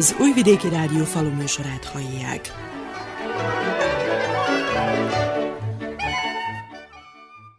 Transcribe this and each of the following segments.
Az Újvidéki Rádió faluműsorát hallják.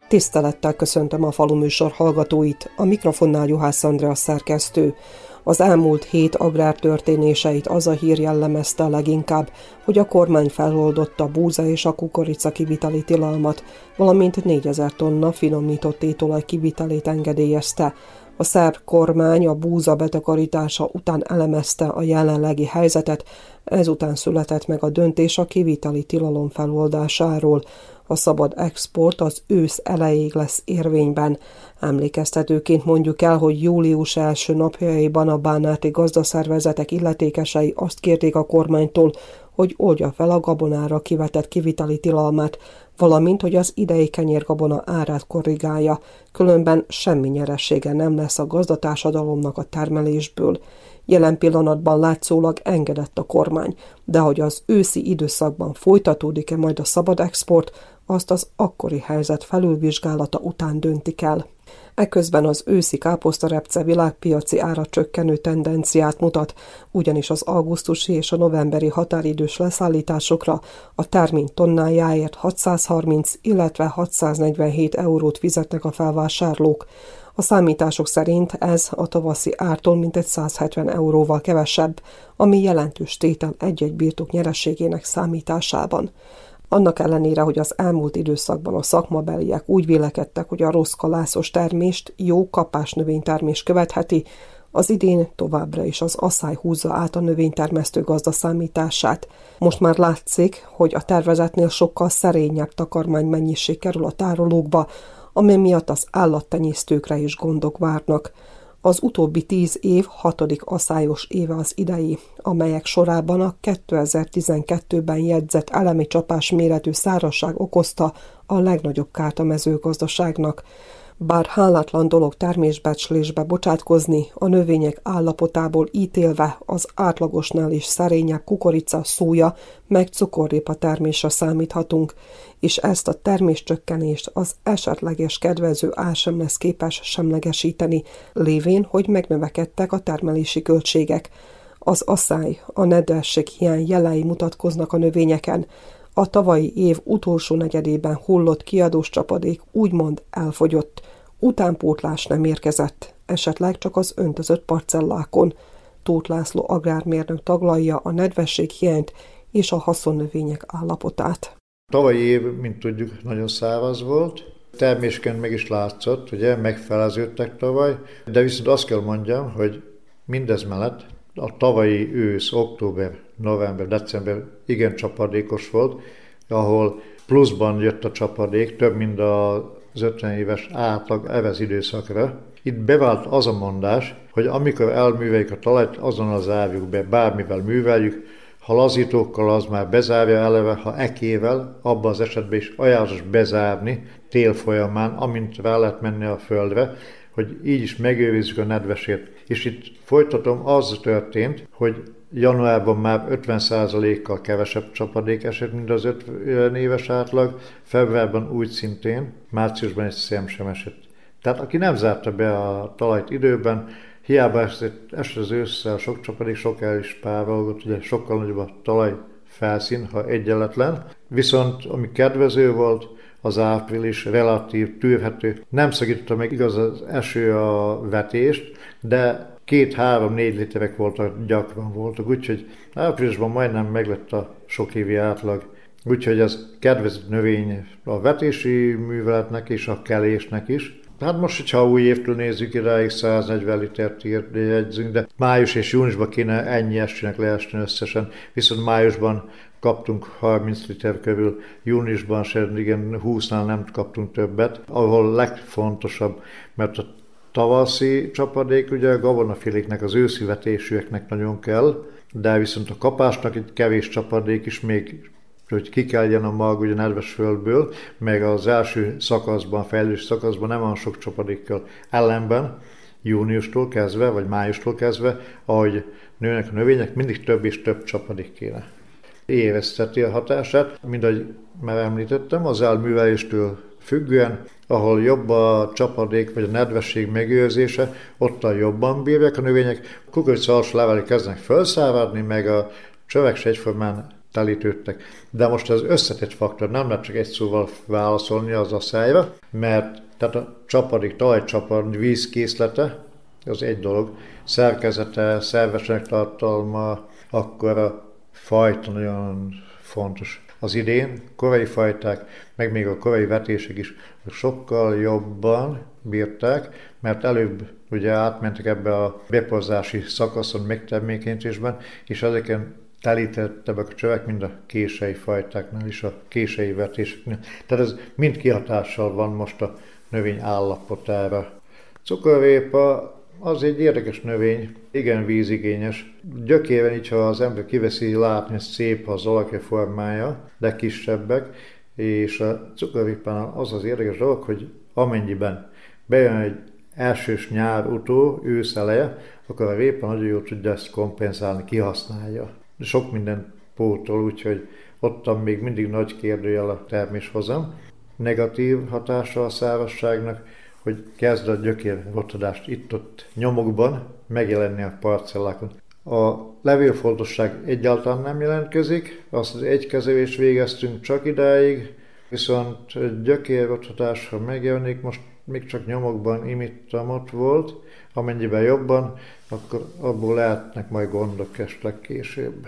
Tisztelettel köszöntöm a faluműsor hallgatóit, a mikrofonnál Juhász Andrea szerkesztő. Az elmúlt hét agrártörténéseit az a hír jellemezte leginkább, hogy a kormány feloldotta búza és a kukorica kivitali tilalmat, valamint 4000 tonna finomított étolaj kivitelét engedélyezte. A szerb kormány a búza betakarítása után elemezte a jelenlegi helyzetet, ezután született meg a döntés a kivitali tilalom feloldásáról. A szabad export az ősz elejéig lesz érvényben. Emlékeztetőként mondjuk el, hogy július első napjaiban a bánáti gazdaszervezetek illetékesei azt kérték a kormánytól, hogy oldja fel a gabonára kivetett kivitali tilalmát, valamint, hogy az idei kenyérgabona árát korrigálja, különben semmi nyeressége nem lesz a gazdatársadalomnak a termelésből. Jelen pillanatban látszólag engedett a kormány, de hogy az őszi időszakban folytatódik-e majd a szabad export, azt az akkori helyzet felülvizsgálata után döntik el. Eközben az őszi káposztarepce világpiaci ára csökkenő tendenciát mutat, ugyanis az augusztusi és a novemberi határidős leszállításokra a termény tonnájáért 630, illetve 647 eurót fizetnek a felvásárlók. A számítások szerint ez a tavaszi ártól mintegy 170 euróval kevesebb, ami jelentős tétel egy-egy birtok nyerességének számításában. Annak ellenére, hogy az elmúlt időszakban a szakmabeliek úgy vélekedtek, hogy a rossz kalászos termést jó kapás növénytermés követheti, az idén továbbra is az asszály húzza át a növénytermesztő gazda számítását. Most már látszik, hogy a tervezetnél sokkal szerényebb takarmány mennyiség kerül a tárolókba, amely miatt az állattenyésztőkre is gondok várnak. Az utóbbi tíz év hatodik aszályos éve az idei, amelyek sorában a 2012-ben jegyzett elemi csapás méretű szárasság okozta a legnagyobb kárt a mezőgazdaságnak. Bár hálátlan dolog termésbecslésbe bocsátkozni, a növények állapotából ítélve az átlagosnál is szerényebb kukorica, szója, meg cukorrépa termésre számíthatunk, és ezt a terméscsökkenést az esetleges kedvező ár sem lesz képes semlegesíteni, lévén, hogy megnövekedtek a termelési költségek. Az asszály, a nedvesség hiány jelei mutatkoznak a növényeken, a tavalyi év utolsó negyedében hullott kiadós csapadék úgymond elfogyott, utánpótlás nem érkezett, esetleg csak az öntözött parcellákon. Tóth László agrármérnök taglalja a nedvesség hiányt és a haszonnövények állapotát. Tavalyi év, mint tudjuk, nagyon száraz volt, termésként meg is látszott, ugye, megfeleződtek tavaly, de viszont azt kell mondjam, hogy mindez mellett a tavalyi ősz, október, november, december igen csapadékos volt, ahol pluszban jött a csapadék, több mint az 50 éves átlag evez időszakra. Itt bevált az a mondás, hogy amikor elműveljük a talajt, azonnal zárjuk be, bármivel műveljük, ha lazítókkal az már bezárja eleve, ha ekével, abban az esetben is ajánlatos bezárni tél folyamán, amint rá lehet menni a földre, hogy így is megőrizzük a nedvesét. És itt folytatom, az történt, hogy januárban már 50%-kal kevesebb csapadék esett, mint az 50 éves átlag, februárban úgy szintén, márciusban egy szem sem esett. Tehát aki nem zárta be a talajt időben, hiába esett, esett az ősszel sok csapadék, sok el is párolgott, ugye sokkal nagyobb a talaj felszín, ha egyenletlen. Viszont ami kedvező volt, az április relatív tűrhető. Nem szakította meg igaz az eső a vetést, de két-három-négy literek voltak, gyakran voltak, úgyhogy áprilisban majdnem meglett a sok évi átlag. Úgyhogy ez kedvező növény a vetési műveletnek és a kelésnek is. Hát most, hogyha új évtől nézzük, idáig 140 litert jegyzünk, de május és júniusban kéne ennyi esőnek leesni összesen, viszont májusban kaptunk 30 liter körül, júniusban sem, igen, 20-nál nem kaptunk többet, ahol legfontosabb, mert a tavaszi csapadék, ugye a gabonafiléknek, az őszi vetésűeknek nagyon kell, de viszont a kapásnak egy kevés csapadék is még hogy kikeljen a mag ugye nedves földből, meg az első szakaszban, fejlős szakaszban nem van sok csapadékkal. Ellenben júniustól kezdve, vagy májustól kezdve, ahogy nőnek a növények, mindig több és több csapadék kéne. Érezteti a hatását, mint ahogy már említettem, az elműveléstől függően, ahol jobb a csapadék vagy a nedvesség megőrzése, ottan jobban bírják a növények, kukorica alsó kezdnek felszáradni, meg a csövek se egyformán telítődtek. De most az összetett faktor, nem lehet csak egy szóval válaszolni az a szájra, mert tehát a csapadék, talajcsapad, vízkészlete, az egy dolog, szerkezete, szervesek tartalma, akkor a fajta nagyon fontos. Az idén korai fajták, meg még a korai vetések is sokkal jobban bírták, mert előbb ugye átmentek ebbe a beporzási szakaszon megtermékenyítésben, és ezeken telítettebbek a csövek, mind a kései fajtáknál is, a kései vetéseknél. Tehát ez mind kihatással van most a növény állapotára. Cukorrépa az egy érdekes növény, igen vízigényes. Gyökében így, ha az ember kiveszi, látni, szép az alakja formája, de kisebbek, és a cukorrépán az az érdekes dolog, hogy amennyiben bejön egy elsős nyár utó, ősz eleje, akkor a répa nagyon jól tudja ezt kompenzálni, kihasználja. Sok minden pótol, úgyhogy ottan még mindig nagy kérdőjel a terméshozam. Negatív hatása a szárazságnak, hogy kezd a gyökérrotadást itt-ott nyomokban megjelenni a parcellákon. A levélfoltosság egyáltalán nem jelentkezik, azt az egy kezelést végeztünk csak idáig, viszont gyökérrothatás, ha megjelenik, most még csak nyomokban imittamot volt, amennyiben jobban, akkor abból lehetnek majd gondok esetleg később.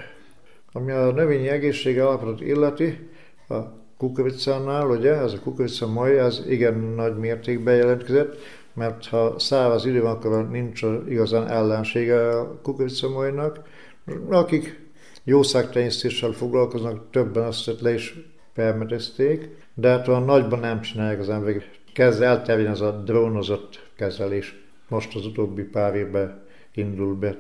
Ami a növényi egészség állapotot illeti, a kukoricánál, ugye, ez a kukorica maj, ez igen nagy mértékben jelentkezett, mert ha száraz idő van, akkor nincs igazán ellensége a kukoricamajnak. Akik jószágtenyésztéssel foglalkoznak, többen azt le is permetezték, de hát olyan nagyban nem csinálják az emberek. Kezd elterjedni az a drónozott kezelés. Most az utóbbi pár évben indul be.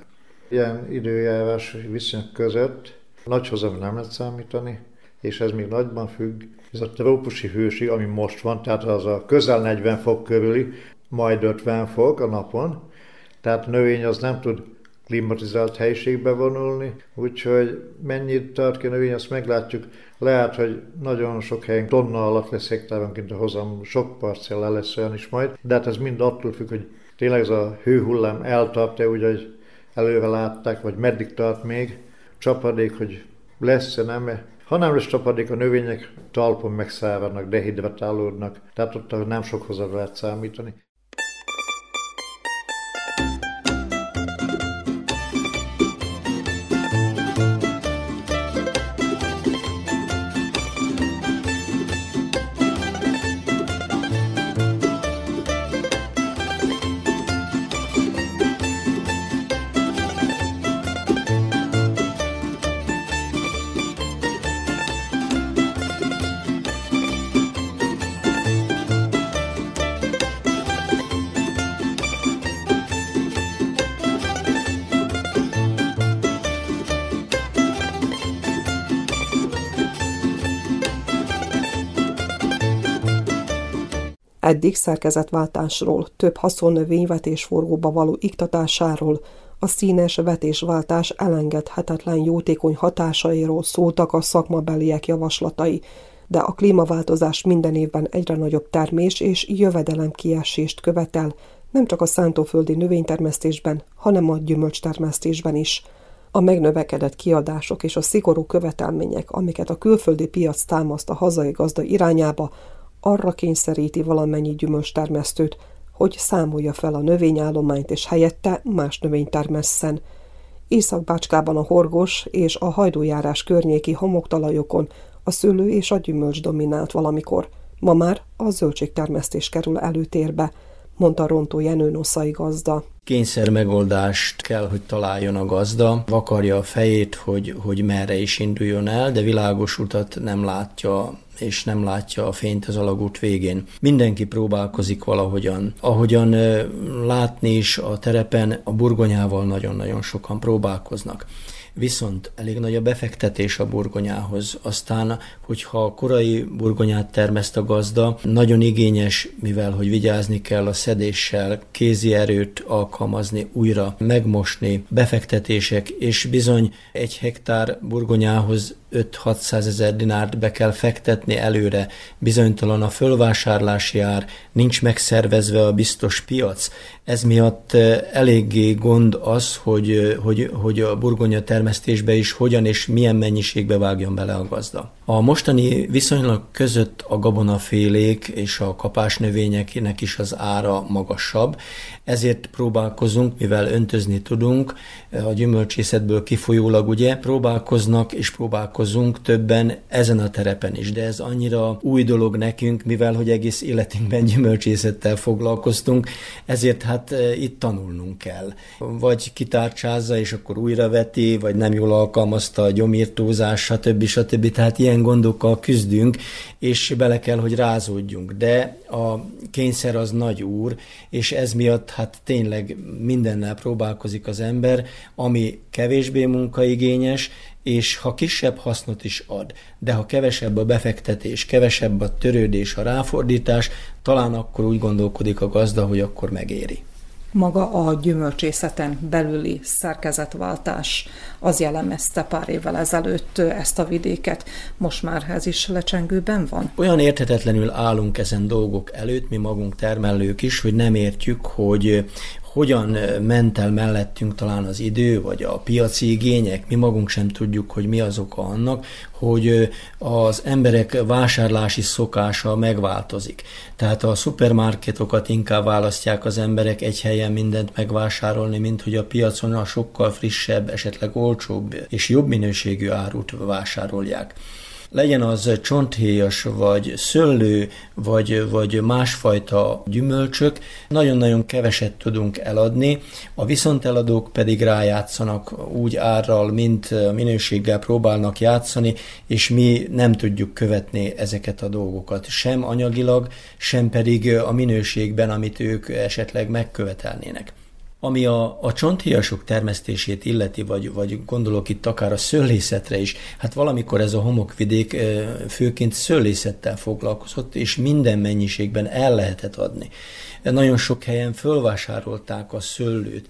Ilyen időjárás viszonyok között nagy hozam nem lehet számítani, és ez még nagyban függ. Ez a trópusi hőség, ami most van, tehát az a közel 40 fok körüli, majd 50 fok a napon, tehát növény az nem tud klimatizált helyiségbe vonulni, úgyhogy mennyit tart ki a növény, azt meglátjuk. Lehet, hogy nagyon sok helyen tonna alatt lesz hektáronként a hozam, sok parcella lesz olyan is majd, de hát ez mind attól függ, hogy tényleg ez a hőhullám eltart-e, úgy, hogy előre látták, vagy meddig tart még, csapadék, hogy lesz-e, nem -e. Ha nem lesz csapadék, a növények talpon megszáradnak, dehidratálódnak, tehát ott nem sok hozzá lehet számítani. Eddig szerkezetváltásról, több haszonnövény vetésforgóba való iktatásáról, a színes vetésváltás elengedhetetlen jótékony hatásairól szóltak a szakmabeliek javaslatai, de a klímaváltozás minden évben egyre nagyobb termés és jövedelem kiesést követel, nem csak a szántóföldi növénytermesztésben, hanem a gyümölcstermesztésben is. A megnövekedett kiadások és a szigorú követelmények, amiket a külföldi piac támaszt a hazai gazda irányába, arra kényszeríti valamennyi gyümölcstermesztőt, hogy számolja fel a növényállományt és helyette más növényt termesszen. Észak-Bácskában a horgos és a hajdójárás környéki homoktalajokon a szőlő és a gyümölcs dominált valamikor, ma már a zöldségtermesztés kerül előtérbe, mondta Rontó Jenő Noszai gazda. Kényszer megoldást kell, hogy találjon a gazda, vakarja a fejét, hogy, hogy merre is induljon el, de világos utat nem látja és nem látja a fényt az alagút végén. Mindenki próbálkozik valahogyan. Ahogyan látni is a terepen, a burgonyával nagyon-nagyon sokan próbálkoznak viszont elég nagy a befektetés a burgonyához. Aztán, hogyha a korai burgonyát termeszt a gazda, nagyon igényes, mivel hogy vigyázni kell a szedéssel, kézi erőt alkalmazni, újra megmosni, befektetések, és bizony egy hektár burgonyához 5-600 ezer dinárt be kell fektetni előre, bizonytalan a fölvásárlási ár, nincs megszervezve a biztos piac. Ez miatt eléggé gond az, hogy, hogy, hogy a burgonya termesztésbe is hogyan és milyen mennyiségbe vágjon bele a gazda. A mostani viszonylag között a gabonafélék és a kapásnövényeknek is az ára magasabb, ezért próbálkozunk, mivel öntözni tudunk, a gyümölcsészetből kifolyólag ugye próbálkoznak és próbálkozunk többen ezen a terepen is, de ez annyira új dolog nekünk, mivel hogy egész életünkben gyümölcsészettel foglalkoztunk, ezért hát e, itt tanulnunk kell. Vagy kitárcsázza, és akkor újra veti, vagy nem jól alkalmazta a gyomírtózás, stb. stb. Tehát ilyen gondokkal küzdünk, és bele kell, hogy rázódjunk. De a kényszer az nagy úr, és ez miatt hát tényleg mindennel próbálkozik az ember, ami kevésbé munkaigényes, és ha kisebb hasznot is ad, de ha kevesebb a befektetés, kevesebb a törődés, a ráfordítás, talán akkor úgy gondolkodik a gazda, hogy akkor megéri. Maga a gyümölcsészeten belüli szerkezetváltás az jellemezte pár évvel ezelőtt ezt a vidéket. Most már ez is lecsengőben van? Olyan érthetetlenül állunk ezen dolgok előtt, mi magunk termelők is, hogy nem értjük, hogy hogyan ment el mellettünk talán az idő, vagy a piaci igények, mi magunk sem tudjuk, hogy mi az oka annak, hogy az emberek vásárlási szokása megváltozik. Tehát a szupermarketokat inkább választják az emberek egy helyen mindent megvásárolni, mint hogy a piacon a sokkal frissebb, esetleg olcsóbb és jobb minőségű árut vásárolják legyen az csonthéjas, vagy szöllő, vagy, vagy másfajta gyümölcsök, nagyon-nagyon keveset tudunk eladni, a viszonteladók pedig rájátszanak úgy árral, mint minőséggel próbálnak játszani, és mi nem tudjuk követni ezeket a dolgokat, sem anyagilag, sem pedig a minőségben, amit ők esetleg megkövetelnének. Ami a, a csonthiasok termesztését illeti, vagy, vagy gondolok itt akár a szőlészetre is, hát valamikor ez a homokvidék főként szőlészettel foglalkozott, és minden mennyiségben el lehetett adni. Nagyon sok helyen fölvásárolták a szőlőt.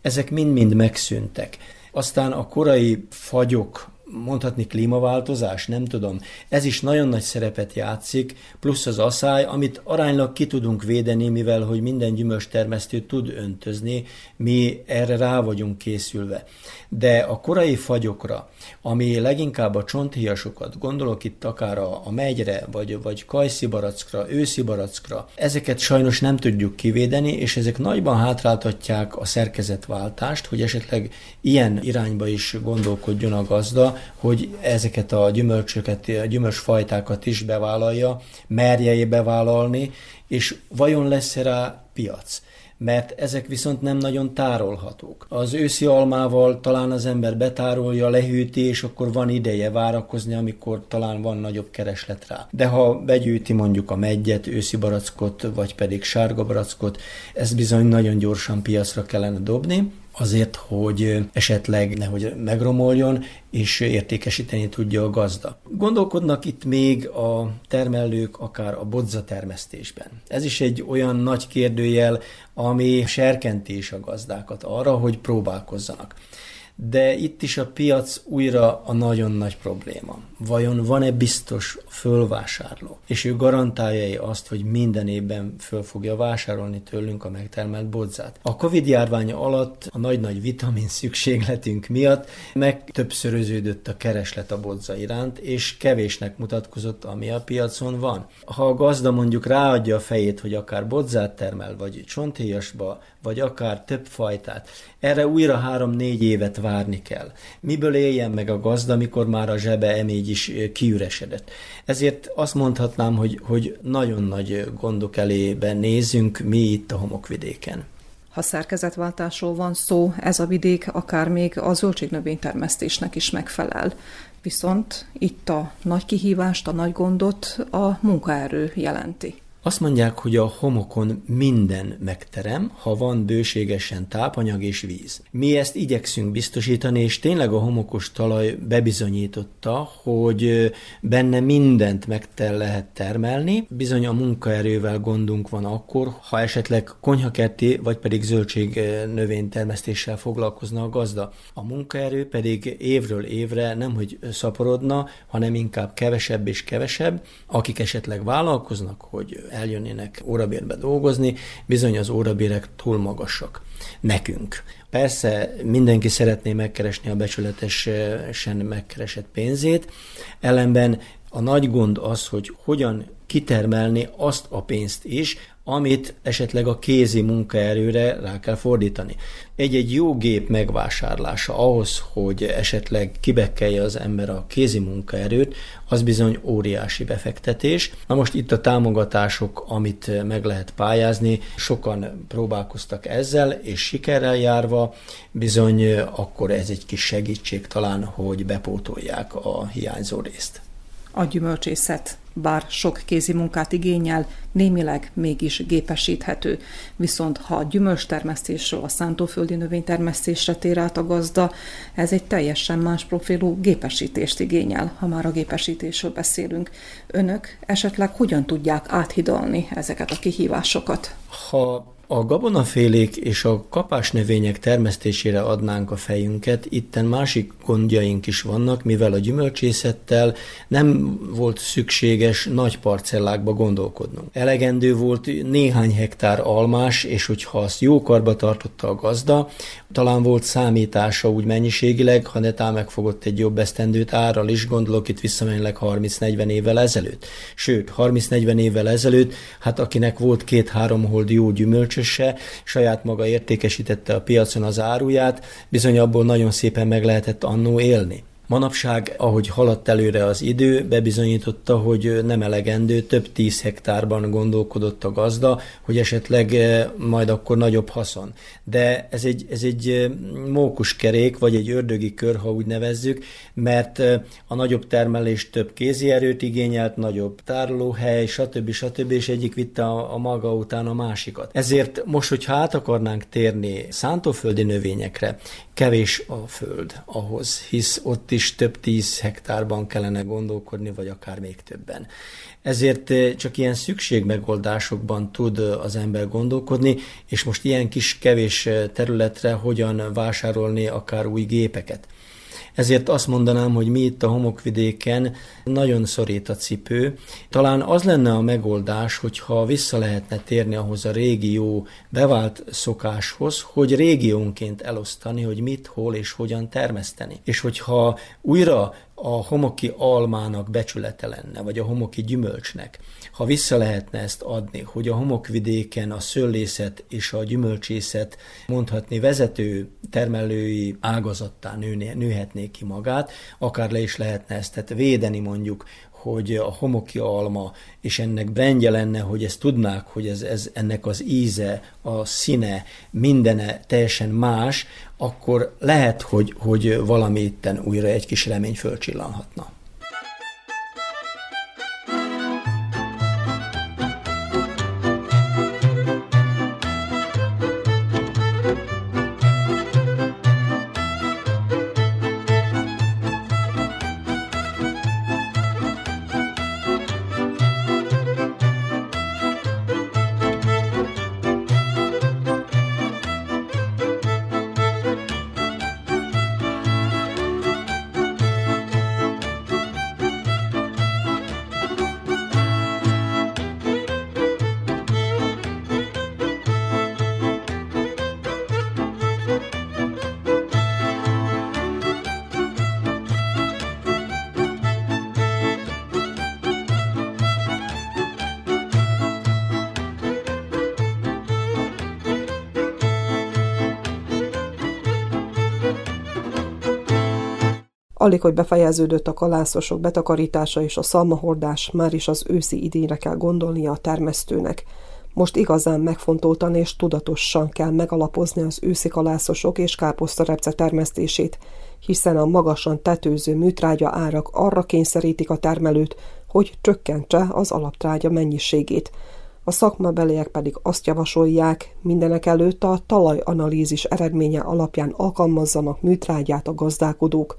Ezek mind-mind megszűntek. Aztán a korai fagyok, mondhatni klímaváltozás, nem tudom. Ez is nagyon nagy szerepet játszik, plusz az asszály, amit aránylag ki tudunk védeni, mivel hogy minden gyümölcs termesztő tud öntözni, mi erre rá vagyunk készülve. De a korai fagyokra, ami leginkább a csonthiasokat, gondolok itt akár a, a megyre, vagy, vagy kajszibarackra, őszibarackra, ezeket sajnos nem tudjuk kivédeni, és ezek nagyban hátráltatják a szerkezetváltást, hogy esetleg ilyen irányba is gondolkodjon a gazda, hogy ezeket a gyümölcsöket, a gyümölcsfajtákat is bevállalja, merje bevállalni, és vajon lesz rá piac? mert ezek viszont nem nagyon tárolhatók. Az őszi almával talán az ember betárolja, lehűti, és akkor van ideje várakozni, amikor talán van nagyobb kereslet rá. De ha begyűjti mondjuk a megyet, őszi barackot, vagy pedig sárga barackot, ez bizony nagyon gyorsan piacra kellene dobni, azért, hogy esetleg nehogy megromoljon, és értékesíteni tudja a gazda. Gondolkodnak itt még a termelők akár a bodza termesztésben. Ez is egy olyan nagy kérdőjel, ami serkentés a gazdákat arra, hogy próbálkozzanak de itt is a piac újra a nagyon nagy probléma. Vajon van-e biztos fölvásárló? És ő garantálja azt, hogy minden évben föl fogja vásárolni tőlünk a megtermelt bodzát. A Covid járvány alatt a nagy-nagy vitamin szükségletünk miatt meg többszöröződött a kereslet a bodza iránt, és kevésnek mutatkozott, ami a piacon van. Ha a gazda mondjuk ráadja a fejét, hogy akár bodzát termel, vagy csonthéjasba, vagy akár több fajtát, erre újra három-négy évet várni kell. Miből éljen meg a gazda, mikor már a zsebe emégy is kiüresedett. Ezért azt mondhatnám, hogy, hogy nagyon nagy gondok elébe nézünk mi itt a homokvidéken. Ha szerkezetváltásról van szó, ez a vidék akár még a zöldségnövénytermesztésnek is megfelel. Viszont itt a nagy kihívást, a nagy gondot a munkaerő jelenti. Azt mondják, hogy a homokon minden megterem, ha van bőségesen tápanyag és víz. Mi ezt igyekszünk biztosítani, és tényleg a homokos talaj bebizonyította, hogy benne mindent meg lehet termelni. Bizony a munkaerővel gondunk van akkor, ha esetleg konyhakerti vagy pedig zöldség növénytermesztéssel foglalkozna a gazda. A munkaerő pedig évről évre nem hogy szaporodna, hanem inkább kevesebb és kevesebb. Akik esetleg vállalkoznak, hogy eljönnének órabérbe dolgozni, bizony az órabérek túl magasak nekünk. Persze mindenki szeretné megkeresni a becsületesen megkeresett pénzét, ellenben a nagy gond az, hogy hogyan kitermelni azt a pénzt is, amit esetleg a kézi munkaerőre rá kell fordítani. Egy-egy jó gép megvásárlása ahhoz, hogy esetleg kibekkelje az ember a kézi munkaerőt, az bizony óriási befektetés. Na most itt a támogatások, amit meg lehet pályázni, sokan próbálkoztak ezzel, és sikerrel járva, bizony akkor ez egy kis segítség talán, hogy bepótolják a hiányzó részt. A gyümölcsészet bár sok kézi munkát igényel, némileg mégis gépesíthető. Viszont ha a gyümölcstermesztésről, a szántóföldi növénytermesztésre tér át a gazda, ez egy teljesen más profilú gépesítést igényel, ha már a gépesítésről beszélünk. Önök esetleg hogyan tudják áthidalni ezeket a kihívásokat? Ha a gabonafélék és a kapásnövények termesztésére adnánk a fejünket, itten másik gondjaink is vannak, mivel a gyümölcsészettel nem volt szükséges nagy parcellákba gondolkodnunk. Elegendő volt néhány hektár almás, és hogyha azt jó karba tartotta a gazda, talán volt számítása úgy mennyiségileg, ha netán megfogott egy jobb esztendőt árral is, gondolok itt visszamenőleg 30-40 évvel ezelőtt. Sőt, 30-40 évvel ezelőtt, hát akinek volt két-három hold jó gyümölcsöse, saját maga értékesítette a piacon az áruját, bizony abból nagyon szépen meg lehetett annó élni. Manapság, ahogy haladt előre az idő, bebizonyította, hogy nem elegendő, több tíz hektárban gondolkodott a gazda, hogy esetleg eh, majd akkor nagyobb haszon. De ez egy, ez egy eh, mókuskerék, vagy egy ördögi kör, ha úgy nevezzük, mert eh, a nagyobb termelés több kézi erőt igényelt, nagyobb tárolóhely, stb. stb. és egyik vitte a, a maga után a másikat. Ezért most, hogyha át akarnánk térni szántóföldi növényekre, kevés a föld ahhoz, hisz ott is több tíz hektárban kellene gondolkodni, vagy akár még többen. Ezért eh, csak ilyen szükségmegoldásokban tud eh, az ember gondolkodni, és most ilyen kis kevés eh, területre hogyan vásárolni akár új gépeket. Ezért azt mondanám, hogy mi itt a homokvidéken nagyon szorít a cipő. Talán az lenne a megoldás, hogyha vissza lehetne térni ahhoz a régió bevált szokáshoz, hogy régiónként elosztani, hogy mit, hol és hogyan termeszteni. És hogyha újra a homoki almának becsülete lenne, vagy a homoki gyümölcsnek, ha vissza lehetne ezt adni, hogy a homokvidéken a szőlészet és a gyümölcsészet mondhatni vezető termelői ágazattá nőné, nőhetné ki magát, akár le is lehetne ezt tehát védeni mondjuk, hogy a homoki alma, és ennek brendje lenne, hogy ezt tudnák, hogy ez, ez ennek az íze, a színe, mindene teljesen más, akkor lehet, hogy, hogy valami itten újra egy kis remény fölcsillanhatna. Alig, hogy befejeződött a kalászosok betakarítása és a szalmahordás, már is az őszi idényre kell gondolnia a termesztőnek. Most igazán megfontoltan és tudatosan kell megalapozni az őszi kalászosok és káposztarepce termesztését, hiszen a magasan tetőző műtrágya árak arra kényszerítik a termelőt, hogy csökkentse az alaptrágya mennyiségét. A szakmabeliek pedig azt javasolják, mindenek előtt a talajanalízis eredménye alapján alkalmazzanak műtrágyát a gazdálkodók.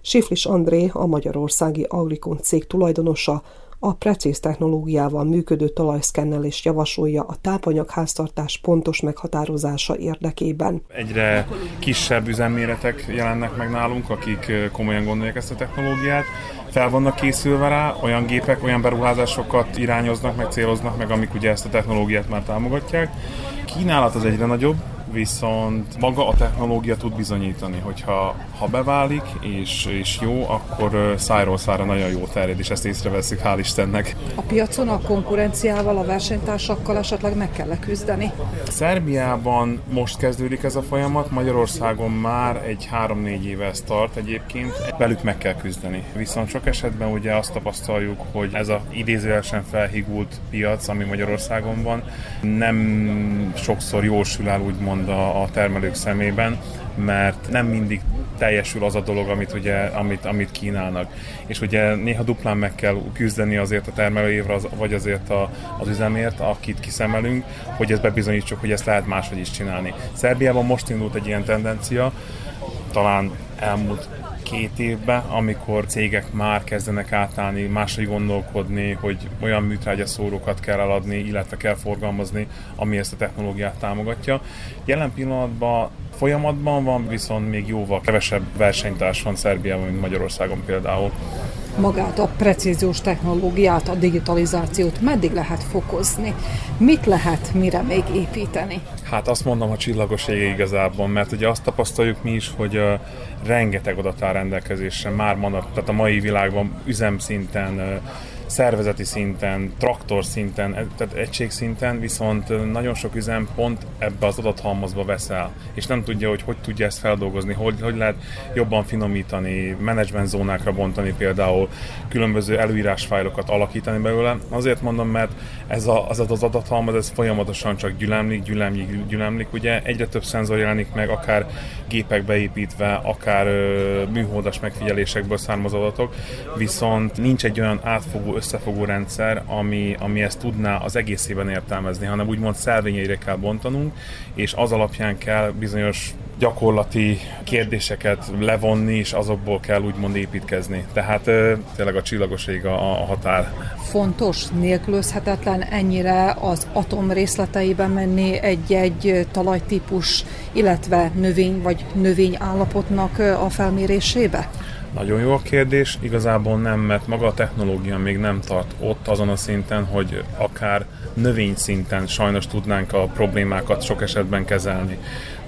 Siflis André, a Magyarországi Agrikon cég tulajdonosa, a precíz technológiával működő talajszkennelést javasolja a tápanyagháztartás pontos meghatározása érdekében. Egyre kisebb üzemméretek jelennek meg nálunk, akik komolyan gondolják ezt a technológiát. Fel vannak készülve rá, olyan gépek, olyan beruházásokat irányoznak, meg céloznak meg, amik ugye ezt a technológiát már támogatják. Kínálat az egyre nagyobb, viszont maga a technológia tud bizonyítani, hogyha ha beválik és, és jó, akkor szájról szára nagyon jó terjed, és ezt észreveszik, hál' Istennek. A piacon a konkurenciával, a versenytársakkal esetleg meg kell küzdeni? Szerbiában most kezdődik ez a folyamat, Magyarországon már egy 3-4 éve ez tart egyébként, velük meg kell küzdeni. Viszont sok esetben ugye azt tapasztaljuk, hogy ez a idézőjelesen felhigult piac, ami Magyarországon van, nem sokszor jósül el úgymond a, a termelők szemében, mert nem mindig teljesül az a dolog, amit, ugye, amit, amit kínálnak. És ugye néha duplán meg kell küzdeni azért a termelőévre, az, vagy azért a, az üzemért, akit kiszemelünk, hogy ezt bebizonyítsuk, hogy ezt lehet máshogy is csinálni. Szerbiában most indult egy ilyen tendencia, talán elmúlt két évben, amikor cégek már kezdenek átállni, máshogy gondolkodni, hogy olyan műtrágyaszórókat kell eladni, illetve kell forgalmazni, ami ezt a technológiát támogatja. Jelen pillanatban folyamatban van, viszont még jóval kevesebb versenytárs van Szerbiában, mint Magyarországon például. Magát a precíziós technológiát, a digitalizációt meddig lehet fokozni? Mit lehet mire még építeni? Hát azt mondom, a csillagos ége igazából, mert ugye azt tapasztaljuk mi is, hogy uh, rengeteg adat áll rendelkezésre már manap, tehát a mai világban üzemszinten uh, szervezeti szinten, traktor szinten, e, tehát egység szinten, viszont nagyon sok üzem pont ebbe az adathalmazba veszel, és nem tudja, hogy hogy tudja ezt feldolgozni, hogy, hogy lehet jobban finomítani, menedzsment zónákra bontani például, különböző előírásfájlokat alakítani belőle. Azért mondom, mert ez a, az, az adathalmaz, ez folyamatosan csak gyülemlik, gyülemlik, gyülemlik, ugye egyre több szenzor jelenik meg, akár gépek beépítve, akár ö, műholdas megfigyelésekből származó adatok, viszont nincs egy olyan átfogó összefogó rendszer, ami, ami ezt tudná az egészében értelmezni, hanem úgymond szelvényeire kell bontanunk, és az alapján kell bizonyos gyakorlati kérdéseket levonni, és azokból kell úgymond építkezni. Tehát tényleg a csillagoség a, a határ. Fontos, nélkülözhetetlen ennyire az atom részleteiben menni egy-egy talajtípus, illetve növény vagy növényállapotnak a felmérésébe? Nagyon jó a kérdés, igazából nem, mert maga a technológia még nem tart ott azon a szinten, hogy akár növény szinten sajnos tudnánk a problémákat sok esetben kezelni.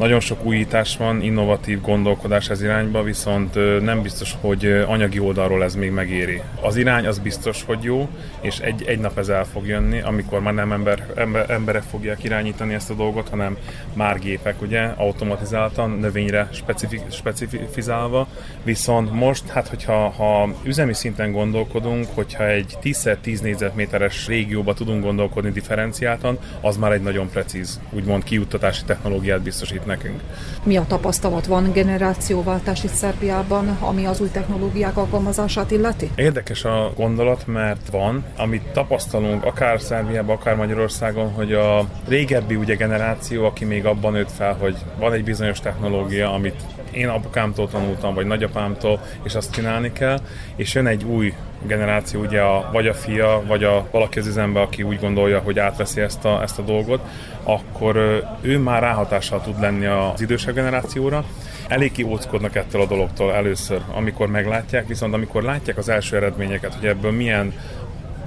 Nagyon sok újítás van, innovatív gondolkodás ez irányba, viszont nem biztos, hogy anyagi oldalról ez még megéri. Az irány az biztos, hogy jó, és egy, egy nap ez el fog jönni, amikor már nem ember, ember, emberek fogják irányítani ezt a dolgot, hanem már gépek, ugye, automatizáltan, növényre specifi, specifizálva, viszont most, hát hogyha ha üzemi szinten gondolkodunk, hogyha egy 10x10 négyzetméteres régióba tudunk gondolkodni differenciáltan, az már egy nagyon precíz, úgymond kiuttatási technológiát biztosít nekünk. Mi a tapasztalat van generációváltás itt Szerbiában, ami az új technológiák alkalmazását illeti? Érdekes a gondolat, mert van, amit tapasztalunk akár Szerbiában, akár Magyarországon, hogy a régebbi ugye generáció, aki még abban nőtt fel, hogy van egy bizonyos technológia, amit én apukámtól tanultam, vagy nagyapámtól, és azt csinálni kell, és jön egy új generáció, ugye a, vagy a fia, vagy a valaki az üzembe, aki úgy gondolja, hogy átveszi ezt a, ezt a dolgot, akkor ő már ráhatással tud lenni az idősebb generációra. Elég kióckodnak ettől a dologtól először, amikor meglátják, viszont amikor látják az első eredményeket, hogy ebből milyen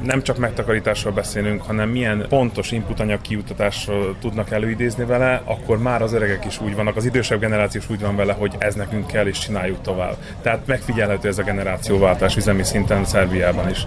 nem csak megtakarításról beszélünk, hanem milyen pontos inputanyag kiutatásról tudnak előidézni vele, akkor már az öregek is úgy vannak, az idősebb generáció is úgy van vele, hogy ez nekünk kell, és csináljuk tovább. Tehát megfigyelhető ez a generációváltás üzemi szinten Szerbiában is.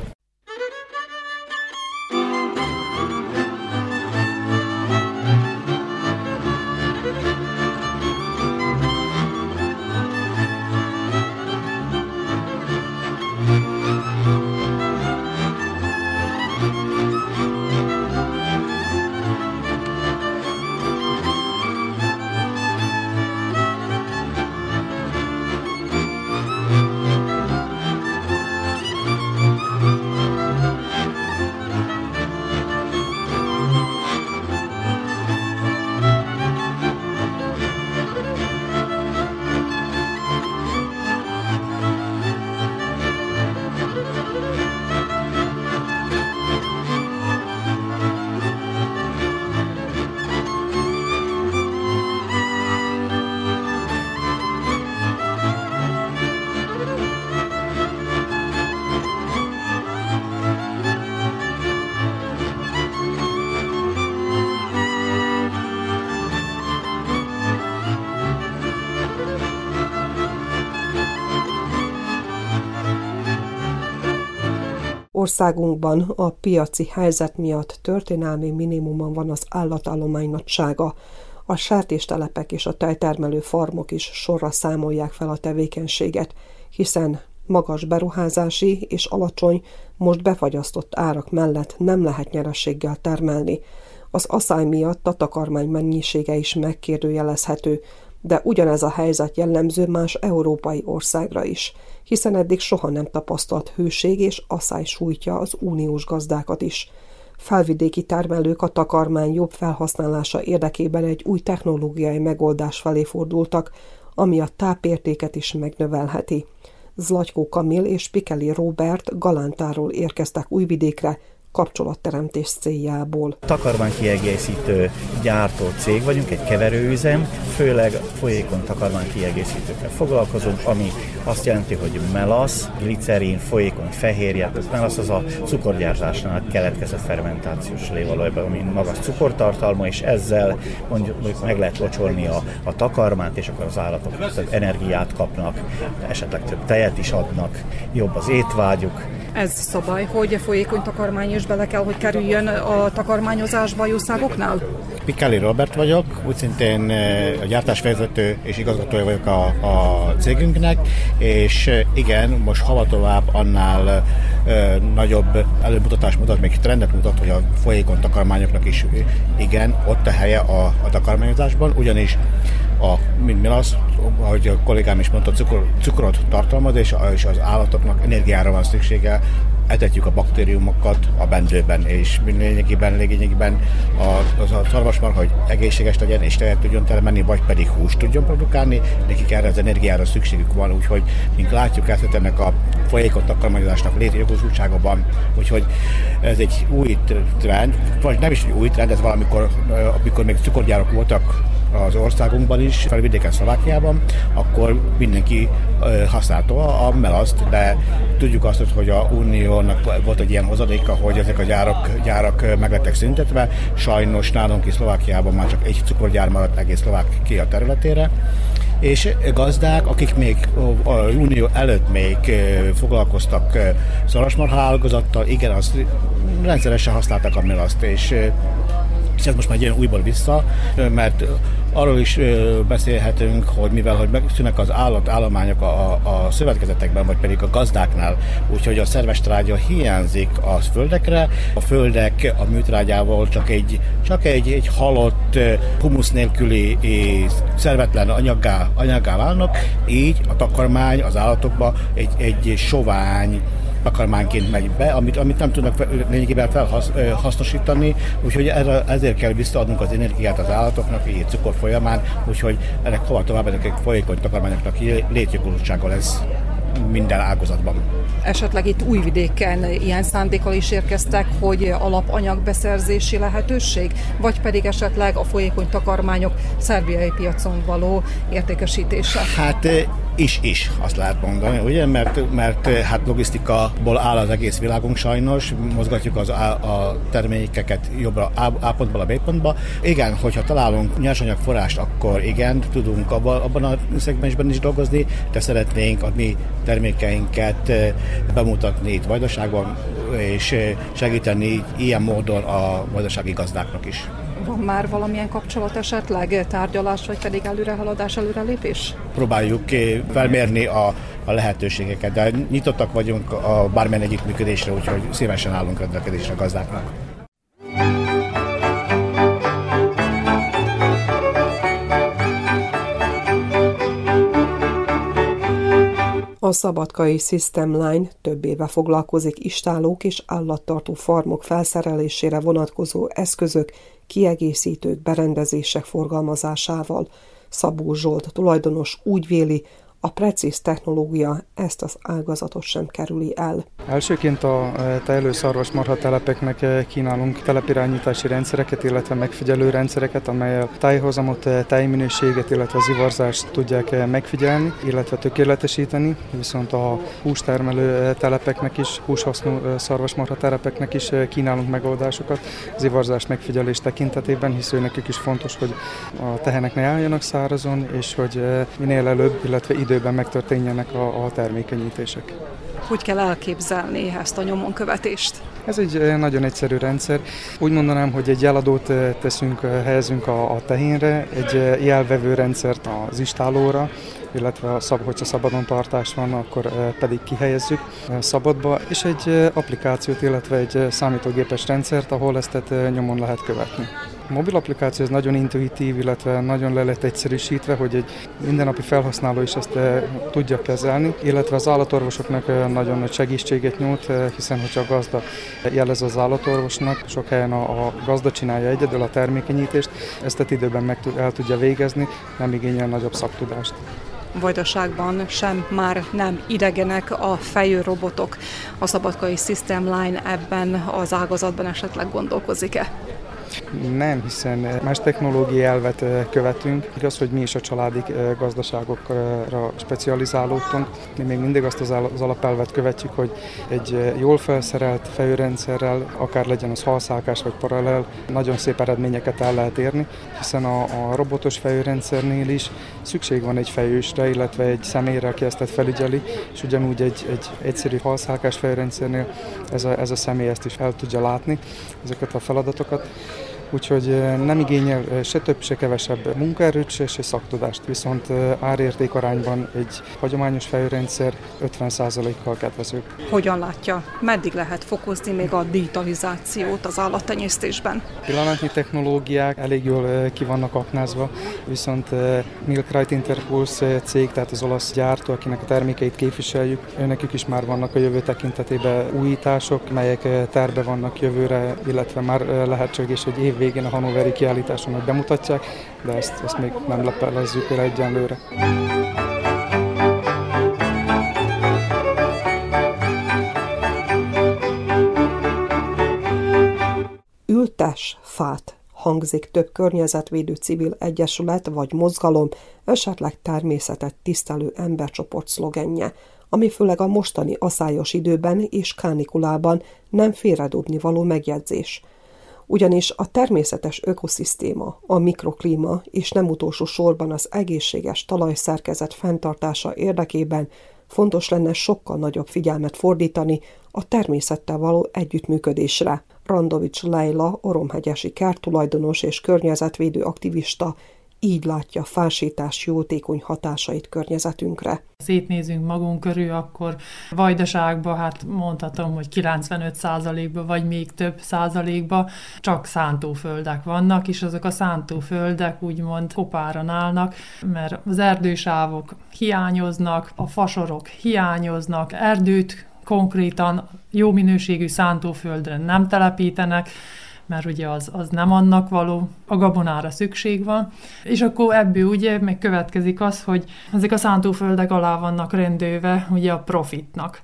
Országunkban a piaci helyzet miatt történelmi minimumon van az állatállomány nagysága. A sertéstelepek és a tejtermelő farmok is sorra számolják fel a tevékenységet, hiszen magas beruházási és alacsony, most befagyasztott árak mellett nem lehet nyerességgel termelni. Az asszály miatt a takarmány mennyisége is megkérdőjelezhető, de ugyanez a helyzet jellemző más európai országra is, hiszen eddig soha nem tapasztalt hőség és asszály sújtja az uniós gazdákat is. Felvidéki termelők a takarmány jobb felhasználása érdekében egy új technológiai megoldás felé fordultak, ami a tápértéket is megnövelheti. Zlatykó Kamil és Pikeli Robert Galántáról érkeztek Újvidékre, kapcsolatteremtés céljából. Takarmánykiegészítő gyártó cég vagyunk, egy keverőüzem, főleg folyékony takarmánykiegészítőkkel foglalkozunk, ami azt jelenti, hogy melasz, glicerin, folyékony fehérje, az melasz az a cukorgyártásnál keletkezett fermentációs lévalajban, ami magas cukortartalma, és ezzel mondjuk meg lehet locsolni a, a takarmányt, és akkor az állatok több energiát kapnak, esetleg több tejet is adnak, jobb az étvágyuk, ez szabály, hogy a folyékony takarmány is bele kell, hogy kerüljön a takarmányozásba jószágoknál? Pikeli Robert vagyok, úgy szintén eh, a gyártásvezető és igazgatója vagyok a, a cégünknek, és eh, igen, most hava tovább annál ö, nagyobb előmutatás mutat, még trendet mutat, hogy a folyékony takarmányoknak is igen, ott a helye a, a takarmányozásban, ugyanis a, mint mi az, ahogy a kollégám is mondta, cukor, cukrot tartalmaz, és, és az állatoknak energiára van szüksége, etetjük a baktériumokat a bendőben, és lényegében, lényegében a, az a szarvasmarha, hogy egészséges legyen, és tejet tudjon termelni, vagy pedig húst tudjon produkálni, nekik erre az energiára szükségük van, úgyhogy mink látjuk ezt ennek a folyékony takarmányozásnak létjogosultságában, úgyhogy ez egy új trend, vagy nem is egy új trend, ez valamikor, amikor még cukorgyárok voltak az országunkban is, felvidéken Szlovákiában, akkor mindenki használta a melaszt, de tudjuk azt, hogy a Uniónak volt egy ilyen hozadéka, hogy ezek a gyárak, gyárak meg lettek szüntetve. Sajnos nálunk is Szlovákiában már csak egy cukorgyár maradt egész Szlovákia területére és gazdák, akik még a unió előtt még foglalkoztak szarvasmarha ágazattal, igen, azt rendszeresen használták a melaszt, és ez most már jön újból vissza, mert arról is beszélhetünk, hogy mivel hogy megszűnnek az állatállományok a, a szövetkezetekben, vagy pedig a gazdáknál, úgyhogy a szerves trágya hiányzik a földekre, a földek a műtrágyával csak egy, csak egy, egy halott, humusz nélküli szervetlen anyaggá, anyaggá válnak, így a takarmány az állatokba egy, egy sovány, takarmányként megy be, amit, amit nem tudnak lényegében felhasznosítani, úgyhogy erre, ezért kell visszaadnunk az energiát az állatoknak, így cukor folyamán, úgyhogy ennek hova tovább, ennek egy folyékony takarmányoknak létjogosultsága lesz minden ágazatban. Esetleg itt Újvidéken ilyen szándékkal is érkeztek, hogy alapanyagbeszerzési lehetőség, vagy pedig esetleg a folyékony takarmányok szerbiai piacon való értékesítése? Hát is, is, azt lehet mondani, ugye, mert, mert hát logisztikaból áll az egész világunk sajnos, mozgatjuk az a, termékeket jobbra a pontból a B pontba. Igen, hogyha találunk nyersanyagforrást, akkor igen, tudunk abban, abban a szegmensben is dolgozni, de szeretnénk a mi termékeinket eh, bemutatni itt Vajdaságban, és eh, segíteni ilyen módon a vajdasági gazdáknak is. Van már valamilyen kapcsolat esetleg, tárgyalás, vagy pedig előrehaladás, előrelépés? Próbáljuk felmérni a, a lehetőségeket, de nyitottak vagyunk a bármilyen együttműködésre, úgyhogy szívesen állunk rendelkezésre a gazdáknak. A szabadkai System Line több éve foglalkozik istálók és állattartó farmok felszerelésére vonatkozó eszközök, kiegészítők, berendezések forgalmazásával. Szabó Zsolt tulajdonos úgy véli, a precíz technológia ezt az ágazatot sem kerüli el. Elsőként a e, tejlő szarvasmarha telepeknek e, kínálunk telepirányítási rendszereket, illetve megfigyelő rendszereket, amelyel tájhozamot, e, tájminőséget, illetve az ivarzást tudják megfigyelni, illetve tökéletesíteni, viszont a hústermelő telepeknek is, húshasznú szarvasmarha telepeknek is kínálunk megoldásokat az ivarzás megfigyelés tekintetében, hisz nekik is fontos, hogy a tehenek ne álljanak szárazon, és hogy minél előbb, illetve időben megtörténjenek a, a termékenyítések. Hogy kell elképzelni ezt a nyomonkövetést? Ez egy nagyon egyszerű rendszer. Úgy mondanám, hogy egy jeladót teszünk, helyezünk a, a tehénre, egy jelvevő rendszert az istálóra, illetve ha szab, hogyha szabadon tartás van, akkor pedig kihelyezzük szabadba, és egy applikációt, illetve egy számítógépes rendszert, ahol ezt nyomon lehet követni. A mobil applikáció ez nagyon intuitív, illetve nagyon le lett egyszerűsítve, hogy egy mindennapi felhasználó is ezt tudja kezelni, illetve az állatorvosoknak nagyon nagy segítséget nyújt, hiszen hogyha a gazda jelez az állatorvosnak, sok helyen a, a gazda csinálja egyedül a termékenyítést, ezt időben meg el tudja végezni, nem igényel nagyobb szaktudást. Vajdaságban sem már nem idegenek a fejő robotok. A Szabadkai System Line ebben az ágazatban esetleg gondolkozik-e? Nem, hiszen más technológiai elvet követünk. Igaz, hogy mi is a családi gazdaságokra specializálódtunk. Mi még mindig azt az alapelvet követjük, hogy egy jól felszerelt fejőrendszerrel, akár legyen az halszálkás vagy paralel, nagyon szép eredményeket el lehet érni, hiszen a, a robotos fejőrendszernél is szükség van egy fejősre, illetve egy személyre, aki ezt felügyeli, és ugyanúgy egy, egy egyszerű halszálkás fejőrendszernél ez a, ez a személy ezt is el tudja látni, ezeket a feladatokat úgyhogy nem igényel se több, se kevesebb munkaerőt, se, se szaktudást, viszont árérték arányban egy hagyományos fejrendszer 50%-kal kedvező. Hogyan látja, meddig lehet fokozni még a digitalizációt az állattenyésztésben? Pillanatnyi technológiák elég jól ki vannak aknázva, viszont Milk Right Interpulse cég, tehát az olasz gyártó, akinek a termékeit képviseljük, nekük is már vannak a jövő tekintetében újítások, melyek terve vannak jövőre, illetve már lehetséges, hogy év végén a Hanoveri kiállításon hogy bemutatják, de ezt, ezt még nem lepelezzük el egyenlőre. Ültes fát hangzik több környezetvédő civil egyesület vagy mozgalom, esetleg természetet tisztelő embercsoport szlogenje, ami főleg a mostani aszályos időben és kánikulában nem félredobni való megjegyzés – ugyanis a természetes ökoszisztéma, a mikroklíma és nem utolsó sorban az egészséges talajszerkezet fenntartása érdekében fontos lenne sokkal nagyobb figyelmet fordítani a természettel való együttműködésre. Randovics Leila, oromhegyesi kertulajdonos és környezetvédő aktivista így látja a fásítás jótékony hatásait környezetünkre. Szétnézünk magunk körül, akkor vajdaságban, hát mondhatom, hogy 95%-ban, vagy még több százalékban csak szántóföldek vannak, és azok a szántóföldek úgymond kopáran állnak, mert az erdősávok hiányoznak, a fasorok hiányoznak, erdőt konkrétan jó minőségű szántóföldre nem telepítenek, mert ugye az, az nem annak való, a gabonára szükség van, és akkor ebből ugye meg következik az, hogy ezek a szántóföldek alá vannak rendőve ugye a profitnak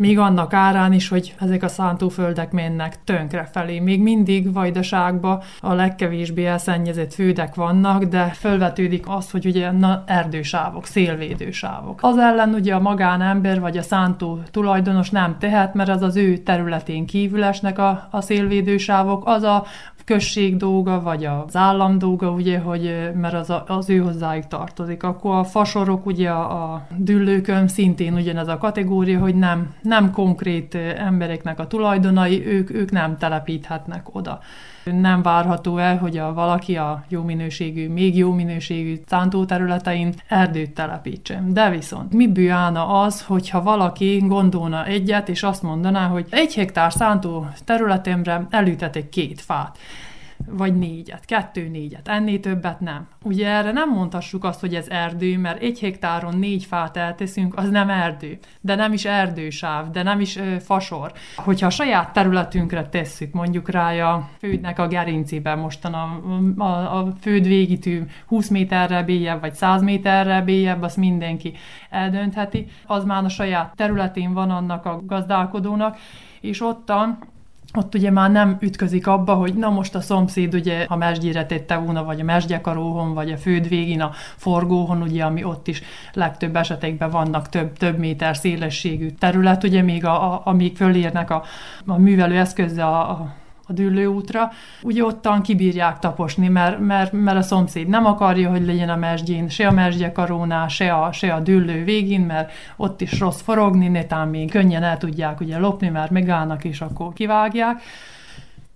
még annak árán is, hogy ezek a szántóföldek mennek tönkre felé. Még mindig vajdaságban a legkevésbé elszennyezett földek vannak, de felvetődik az, hogy ugye na, erdősávok, szélvédősávok. Az ellen ugye a magánember vagy a szántó tulajdonos nem tehet, mert az az ő területén kívül esnek a, a szélvédősávok, az a község dolga, vagy az állam dolga, ugye, hogy, mert az, a, az ő hozzájuk tartozik. Akkor a fasorok, ugye a, a düllőkön szintén ugyanez a kategória, hogy nem, nem konkrét embereknek a tulajdonai, ők, ők nem telepíthetnek oda. Nem várható el, hogy a valaki a jó minőségű, még jó minőségű szántóterületein erdőt telepítsen. De viszont miből állna az, hogyha valaki gondolna egyet, és azt mondaná, hogy egy hektár szántó területemre elütetek két fát vagy négyet, kettő négyet, ennél többet nem. Ugye erre nem mondhassuk azt, hogy ez erdő, mert egy hektáron négy fát elteszünk, az nem erdő, de nem is erdősáv, de nem is ö, fasor. Hogyha a saját területünkre tesszük, mondjuk rá a fődnek a gerincében mostan a, a, a föld végítő 20 méterre bélyebb, vagy 100 méterre bélyebb, azt mindenki eldöntheti. Az már a saját területén van annak a gazdálkodónak, és ottan ott ugye már nem ütközik abba, hogy na most a szomszéd ugye a mesgyére tette volna, vagy a mesgyekaróhon, vagy a föld végén a forgóhon, ugye, ami ott is legtöbb esetekben vannak több, több méter szélességű terület, ugye még a, a, amíg fölérnek a, a művelő eszközzel a, a a dűlőútra, ugye ottan kibírják taposni, mert, mert, mert a szomszéd nem akarja, hogy legyen a mesdjén, se a mesdjekarónál, se a, se a dűlő végén, mert ott is rossz forogni, netán még könnyen el tudják ugye lopni, mert megállnak és akkor kivágják.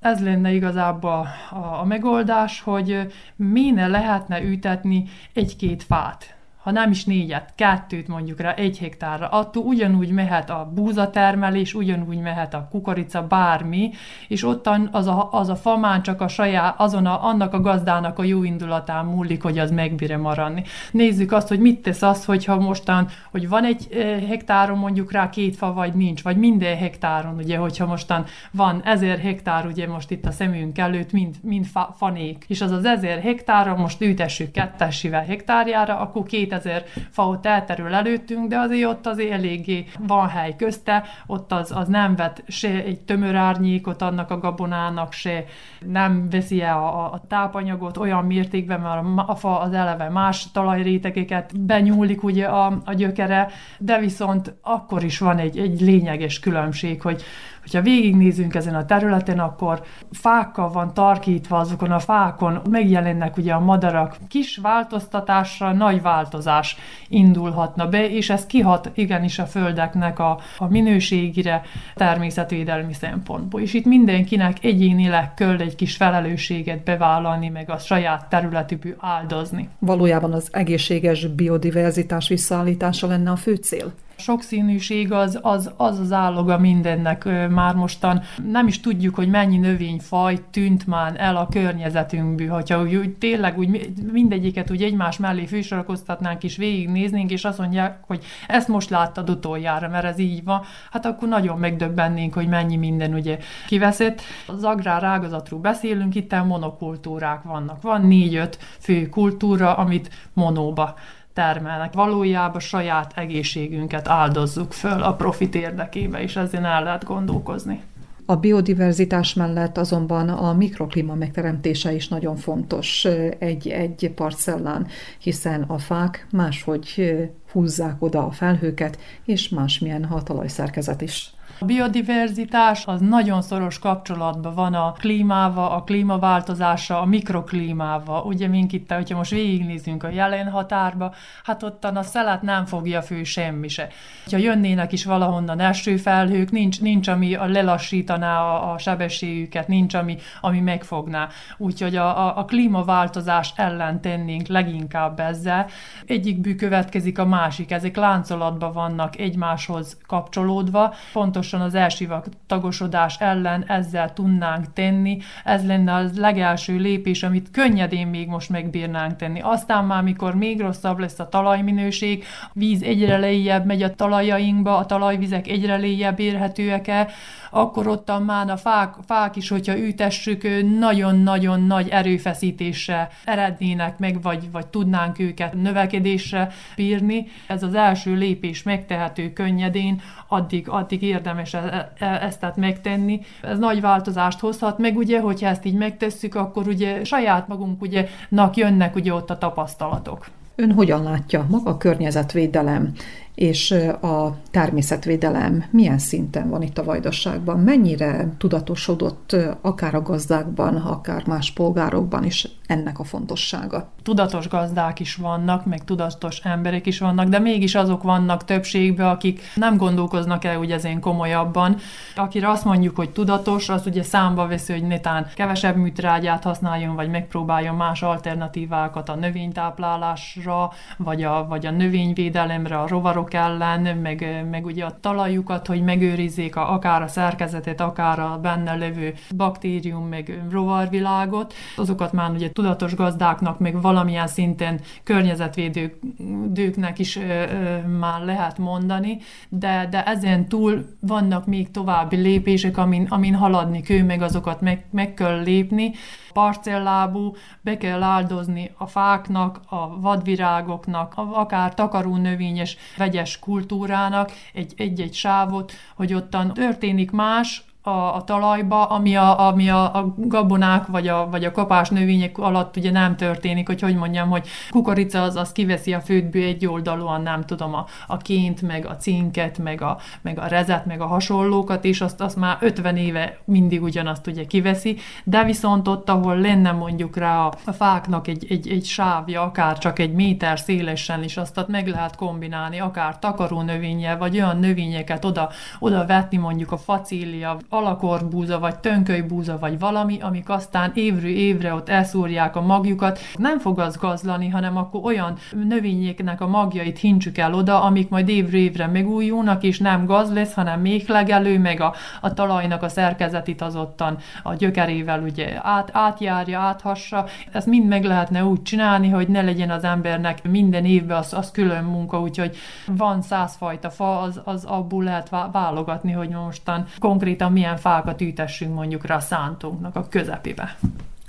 Ez lenne igazából a, a megoldás, hogy minél lehetne ütetni egy-két fát ha nem is négyet, kettőt mondjuk rá egy hektárra, attól ugyanúgy mehet a búzatermelés, ugyanúgy mehet a kukorica, bármi, és ottan az a, az a famán csak a saját, azon a, annak a gazdának a jó indulatán múlik, hogy az megbire maradni. Nézzük azt, hogy mit tesz az, hogyha mostan, hogy van egy hektáron mondjuk rá két fa, vagy nincs, vagy minden hektáron, ugye, hogyha mostan van ezer hektár, ugye most itt a szemünk előtt, mind, mind fa, fanék, és az az ezer hektárra most ültessük kettesivel hektárjára, akkor két 2000 faot elterül előttünk, de azért ott azért eléggé van hely közte, ott az, az nem vet se egy tömör árnyékot annak a gabonának, se nem veszi el a, a tápanyagot olyan mértékben, mert a, a fa az eleve más talajrétegeket benyúlik ugye a, a gyökere, de viszont akkor is van egy, egy lényeges különbség, hogy, Hogyha végignézünk ezen a területen, akkor fákkal van tarkítva azokon a fákon, megjelennek ugye a madarak. Kis változtatásra nagy változás indulhatna be, és ez kihat igenis a földeknek a, a minőségére természetvédelmi szempontból. És itt mindenkinek egyénileg kell egy kis felelősséget bevállalni, meg a saját területükből áldozni. Valójában az egészséges biodiverzitás visszaállítása lenne a fő cél? Sokszínűség az, az, az az álloga mindennek már mostan. Nem is tudjuk, hogy mennyi növényfaj tűnt már el a környezetünkből. Hogyha úgy, úgy tényleg úgy mindegyiket úgy egymás mellé fősorakoztatnánk és végignéznénk, és azt mondják, hogy ezt most láttad utoljára, mert ez így van, hát akkor nagyon megdöbbennénk, hogy mennyi minden ugye kiveszett. Az agrár ágazatról beszélünk, itt monokultúrák vannak. Van négy-öt fő kultúra, amit monóba termelnek. Valójában saját egészségünket áldozzuk föl a profit érdekébe, és ezért el lehet gondolkozni. A biodiverzitás mellett azonban a mikroklíma megteremtése is nagyon fontos egy-egy parcellán, hiszen a fák máshogy húzzák oda a felhőket, és másmilyen a talajszerkezet is. A biodiverzitás az nagyon szoros kapcsolatban van a klímával, a klímaváltozása, a mikroklímával. Ugye mink itt, hogyha most végignézünk a jelen határba, hát ottan a szelet nem fogja fő semmi se. Ha jönnének is valahonnan esőfelhők, nincs, nincs ami a lelassítaná a, a sebességüket, nincs ami, ami megfogná. Úgyhogy a, a, a klímaváltozás ellen tennénk leginkább ezzel. Egyikből következik a másik, ezek láncolatban vannak egymáshoz kapcsolódva. Pontos pontosan az elsivatagosodás ellen ezzel tudnánk tenni, ez lenne a legelső lépés, amit könnyedén még most megbírnánk tenni. Aztán már, mikor még rosszabb lesz a talajminőség, víz egyre lejjebb megy a talajainkba, a talajvizek egyre lejjebb érhetőek el, akkor ott már a fák, fák is, hogyha ütessük, nagyon-nagyon nagy erőfeszítésre erednének meg, vagy, vagy tudnánk őket növekedésre bírni. Ez az első lépés megtehető könnyedén, addig, addig érdemes e, e, ezt tehát megtenni. Ez nagy változást hozhat, meg ugye, hogyha ezt így megtesszük, akkor ugye saját magunk ugye nak jönnek ugye ott a tapasztalatok. Ön hogyan látja maga a környezetvédelem és a természetvédelem milyen szinten van itt a Vajdaságban? Mennyire tudatosodott akár a gazdákban, akár más polgárokban is ennek a fontossága? Tudatos gazdák is vannak, meg tudatos emberek is vannak, de mégis azok vannak többségben, akik nem gondolkoznak el ugye ezén komolyabban. Akire azt mondjuk, hogy tudatos, az ugye számba veszi, hogy netán kevesebb műtrágyát használjon, vagy megpróbáljon más alternatívákat a növénytáplálásra, vagy a, vagy a növényvédelemre, a rovarok károk ellen, meg, meg ugye a talajukat, hogy megőrizzék a, akár a szerkezetét, akár a benne levő baktérium, meg rovarvilágot. Azokat már ugye tudatos gazdáknak, meg valamilyen szinten környezetvédőknek is ö, ö, már lehet mondani, de, de ezen túl vannak még további lépések, amin, amin haladni kell, meg azokat meg, meg kell lépni parcellábú, be kell áldozni a fáknak, a vadvirágoknak, akár takaró növényes vegyes kultúrának egy-egy sávot, hogy ottan történik más, a, a talajba, ami, a, ami a, a gabonák vagy a, vagy a kapás növények alatt ugye nem történik, hogy hogy mondjam, hogy kukorica az, az kiveszi a földből egy oldalúan, nem tudom, a, a ként, meg a cinket, meg a, meg a rezet, meg a hasonlókat, és azt, azt már 50 éve mindig ugyanazt ugye kiveszi, de viszont ott, ahol lenne mondjuk rá a, a fáknak egy, egy, egy sávja, akár csak egy méter szélesen is, azt meg lehet kombinálni, akár takaró növényel, vagy olyan növényeket oda, oda vetni, mondjuk a facília, alakorbúza, vagy tönkölybúza, vagy valami, amik aztán évről évre ott elszúrják a magjukat. Nem fog az gazlani, hanem akkor olyan növényeknek a magjait hincsük el oda, amik majd évről évre megújulnak, és nem gaz lesz, hanem még legelő, meg a, a talajnak a szerkezetét azottan a gyökerével ugye át, átjárja, áthassa. Ezt mind meg lehetne úgy csinálni, hogy ne legyen az embernek minden évben az, az külön munka, úgyhogy van százfajta fa, az, az abból lehet válogatni, hogy mostan konkrétan milyen fákat ültessünk mondjuk rá a szántónknak a közepébe.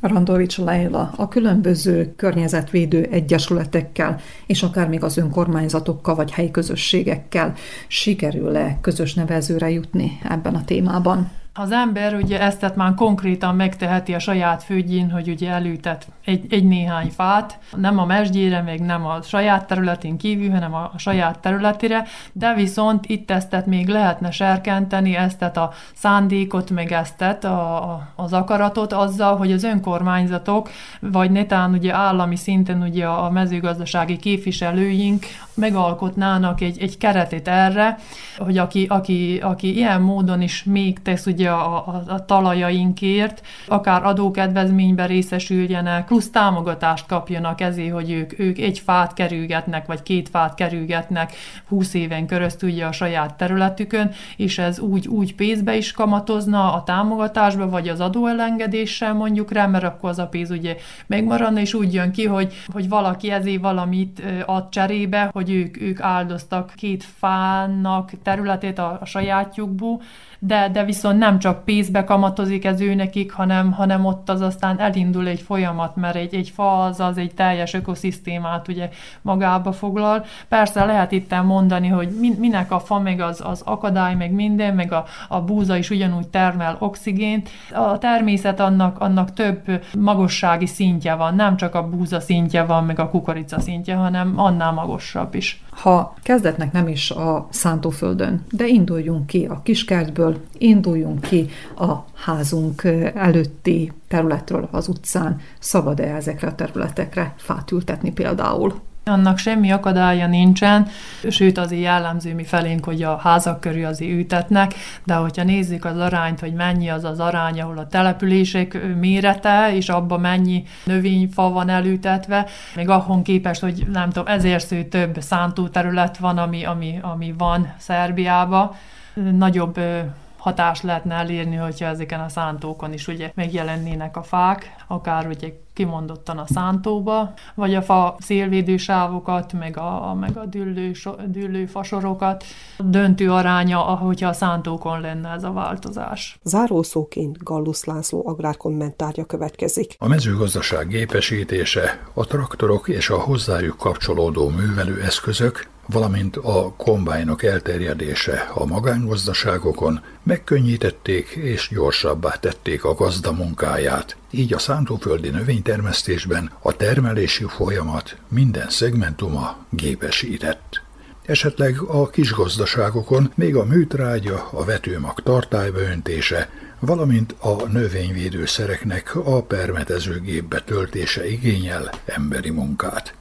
Randovics Leila a különböző környezetvédő egyesületekkel, és akár még az önkormányzatokkal vagy helyi közösségekkel sikerül-e közös nevezőre jutni ebben a témában? Az ember ugye ezt már konkrétan megteheti a saját földjén, hogy ugye elültet egy, egy néhány fát, nem a mesdjére, még nem a saját területén kívül, hanem a, saját területére, de viszont itt ezt még lehetne serkenteni, ezt a szándékot, meg ezt a, a, az akaratot azzal, hogy az önkormányzatok, vagy netán ugye állami szinten ugye a mezőgazdasági képviselőink megalkotnának egy, egy keretét erre, hogy aki, aki, aki ilyen módon is még tesz ugye a, a, a talajainkért, akár adókedvezménybe részesüljenek, plusz támogatást kapjanak ezért, hogy ők, ők egy fát kerülgetnek, vagy két fát kerülgetnek 20 éven keresztül ugye a saját területükön, és ez úgy, úgy pénzbe is kamatozna a támogatásba, vagy az adóelengedéssel mondjuk rá, mert akkor az a pénz ugye megmaradna, és úgy jön ki, hogy, hogy valaki ezért valamit ad cserébe, hogy ők, ők áldoztak két fának területét a, a sajátjukból, de, de viszont nem csak pénzbe kamatozik ez ő nekik, hanem, hanem ott az aztán elindul egy folyamat, mert egy, egy fa az, az egy teljes ökoszisztémát ugye magába foglal. Persze lehet itt mondani, hogy minek a fa, meg az, az akadály, meg minden, meg a, a búza is ugyanúgy termel oxigént. A természet annak, annak több magassági szintje van, nem csak a búza szintje van, meg a kukorica szintje, hanem annál magasabb is. Ha kezdetnek nem is a szántóföldön, de induljunk ki a kiskertből, induljunk ki a házunk előtti területről az utcán, szabad-e ezekre a területekre fát ültetni például? Annak semmi akadálya nincsen, sőt azért jellemző mi felénk, hogy a házak körül azért ültetnek, de hogyha nézzük az arányt, hogy mennyi az az arány, ahol a települések mérete, és abban mennyi növényfa van elültetve, még ahon képest, hogy nem tudom, ezért több szántóterület van, ami, ami, ami van Szerbiába, nagyobb hatást lehetne elérni, hogyha ezeken a szántókon is ugye megjelennének a fák, akár ugye kimondottan a szántóba, vagy a fa szélvédősávokat, meg a, meg a düllő, düllő fasorokat. Döntő aránya, hogyha a szántókon lenne ez a változás. Zárószóként Gallus László agrárkommentárja következik. A mezőgazdaság gépesítése, a traktorok és a hozzájuk kapcsolódó művelőeszközök valamint a kombájnok elterjedése a magángazdaságokon megkönnyítették és gyorsabbá tették a gazda munkáját. Így a szántóföldi növénytermesztésben a termelési folyamat minden szegmentuma gépesített. Esetleg a kis gazdaságokon még a műtrágya, a vetőmag tartályba valamint a növényvédőszereknek a permetezőgépbe töltése igényel emberi munkát.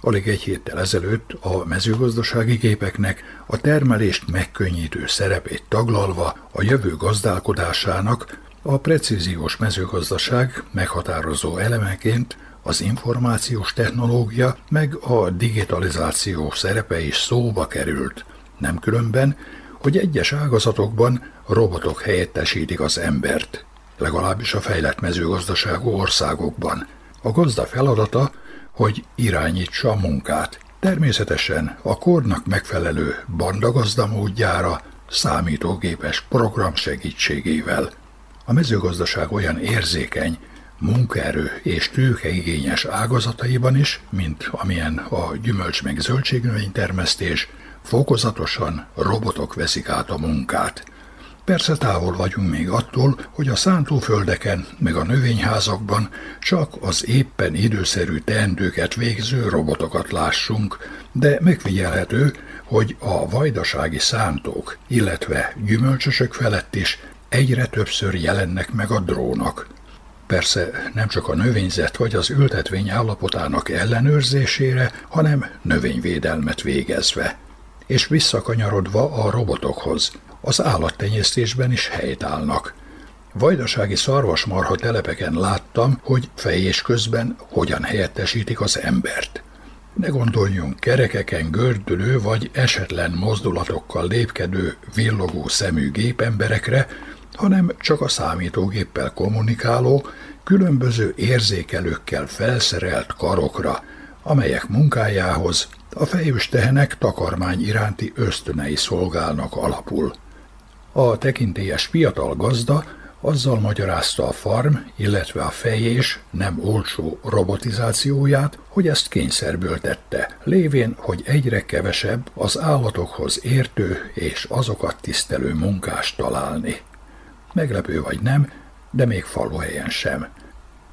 Alig egy héttel ezelőtt a mezőgazdasági gépeknek a termelést megkönnyítő szerepét taglalva a jövő gazdálkodásának a precíziós mezőgazdaság meghatározó elemeként az információs technológia meg a digitalizáció szerepe is szóba került. Nem különben, hogy egyes ágazatokban robotok helyettesítik az embert, legalábbis a fejlett mezőgazdaságú országokban. A gazda feladata, hogy irányítsa a munkát. Természetesen a kornak megfelelő bandagazda módjára számítógépes program segítségével. A mezőgazdaság olyan érzékeny, munkaerő és tőkeigényes ágazataiban is, mint amilyen a gyümölcs meg zöldségnövénytermesztés, fokozatosan robotok veszik át a munkát. Persze távol vagyunk még attól, hogy a szántóföldeken, meg a növényházakban csak az éppen időszerű teendőket végző robotokat lássunk, de megfigyelhető, hogy a vajdasági szántók, illetve gyümölcsösök felett is egyre többször jelennek meg a drónok. Persze nem csak a növényzet vagy az ültetvény állapotának ellenőrzésére, hanem növényvédelmet végezve. És visszakanyarodva a robotokhoz, az állattenyésztésben is helytállnak. Vajdasági szarvasmarha telepeken láttam, hogy fejés közben hogyan helyettesítik az embert. Ne gondoljunk kerekeken gördülő vagy esetlen mozdulatokkal lépkedő, villogó szemű gépemberekre, hanem csak a számítógéppel kommunikáló, különböző érzékelőkkel felszerelt karokra, amelyek munkájához a fejős tehenek takarmány iránti ösztönei szolgálnak alapul. A tekintélyes fiatal gazda azzal magyarázta a farm, illetve a fejés nem olcsó robotizációját, hogy ezt kényszerből tette, lévén, hogy egyre kevesebb az állatokhoz értő és azokat tisztelő munkást találni. Meglepő vagy nem, de még faluhelyen sem.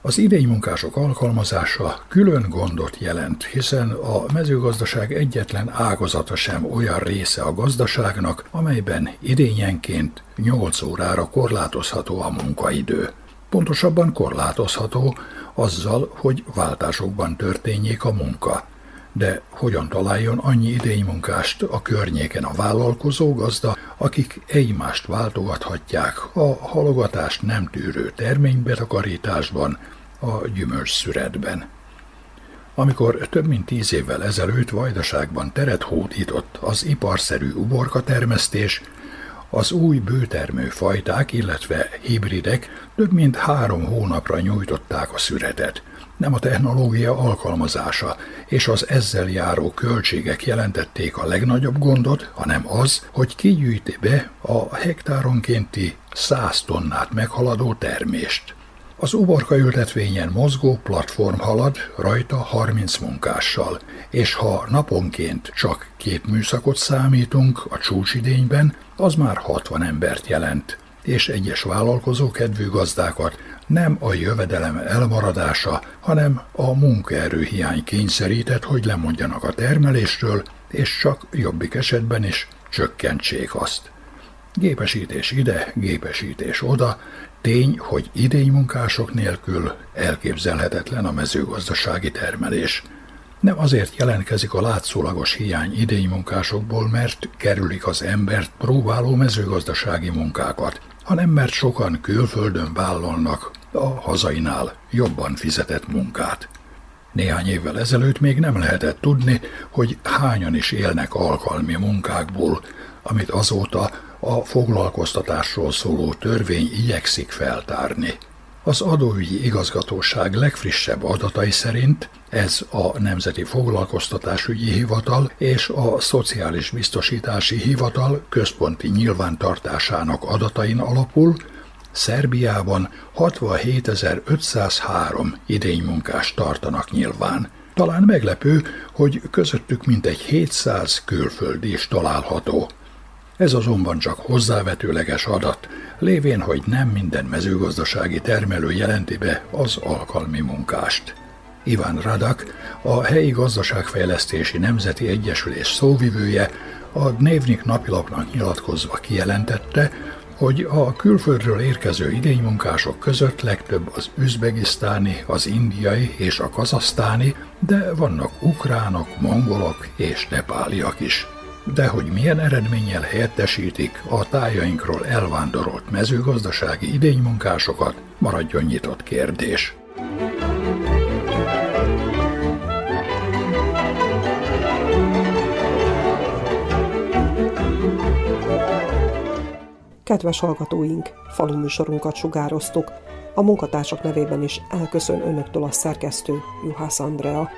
Az idei munkások alkalmazása külön gondot jelent, hiszen a mezőgazdaság egyetlen ágazata sem olyan része a gazdaságnak, amelyben idényenként 8 órára korlátozható a munkaidő. Pontosabban korlátozható azzal, hogy váltásokban történjék a munka. De hogyan találjon annyi idénymunkást a környéken a vállalkozó gazda, akik egymást váltogathatják a halogatást nem tűrő terménybetakarításban, a gyümölcsszüretben. Amikor több mint tíz évvel ezelőtt Vajdaságban teret hódított az iparszerű uborka termesztés, az új bőtermő fajták, illetve hibridek több mint három hónapra nyújtották a szüretet. Nem a technológia alkalmazása és az ezzel járó költségek jelentették a legnagyobb gondot, hanem az, hogy kigyűjti be a hektáronkénti 100 tonnát meghaladó termést. Az uborka ültetvényen mozgó platform halad, rajta 30 munkással, és ha naponként csak két műszakot számítunk a csúcsidényben, az már 60 embert jelent, és egyes vállalkozó kedvű gazdákat nem a jövedelem elmaradása, hanem a munkaerőhiány kényszerített, hogy lemondjanak a termelésről, és csak jobbik esetben is csökkentsék azt. Gépesítés ide, gépesítés oda, Tény, hogy idénymunkások nélkül elképzelhetetlen a mezőgazdasági termelés. Nem azért jelentkezik a látszólagos hiány idénymunkásokból, mert kerülik az embert próbáló mezőgazdasági munkákat, hanem mert sokan külföldön vállalnak a hazainál jobban fizetett munkát. Néhány évvel ezelőtt még nem lehetett tudni, hogy hányan is élnek alkalmi munkákból, amit azóta a foglalkoztatásról szóló törvény igyekszik feltárni. Az adóügyi igazgatóság legfrissebb adatai szerint ez a Nemzeti Foglalkoztatásügyi Hivatal és a Szociális Biztosítási Hivatal központi nyilvántartásának adatain alapul, Szerbiában 67.503 idénymunkást tartanak nyilván. Talán meglepő, hogy közöttük mintegy 700 külföldi is található. Ez azonban csak hozzávetőleges adat, lévén, hogy nem minden mezőgazdasági termelő jelenti be az alkalmi munkást. Iván Radak, a helyi gazdaságfejlesztési nemzeti egyesülés szóvivője, a Dnévnik napilapnak nyilatkozva kijelentette, hogy a külföldről érkező idénymunkások között legtöbb az üzbegisztáni, az indiai és a kazasztáni, de vannak ukránok, mongolok és nepáliak is de hogy milyen eredménnyel helyettesítik a tájainkról elvándorolt mezőgazdasági idénymunkásokat, maradjon nyitott kérdés. Kedves hallgatóink, faluműsorunkat sugároztuk. A munkatársak nevében is elköszön önöktől a szerkesztő Juhász Andrea.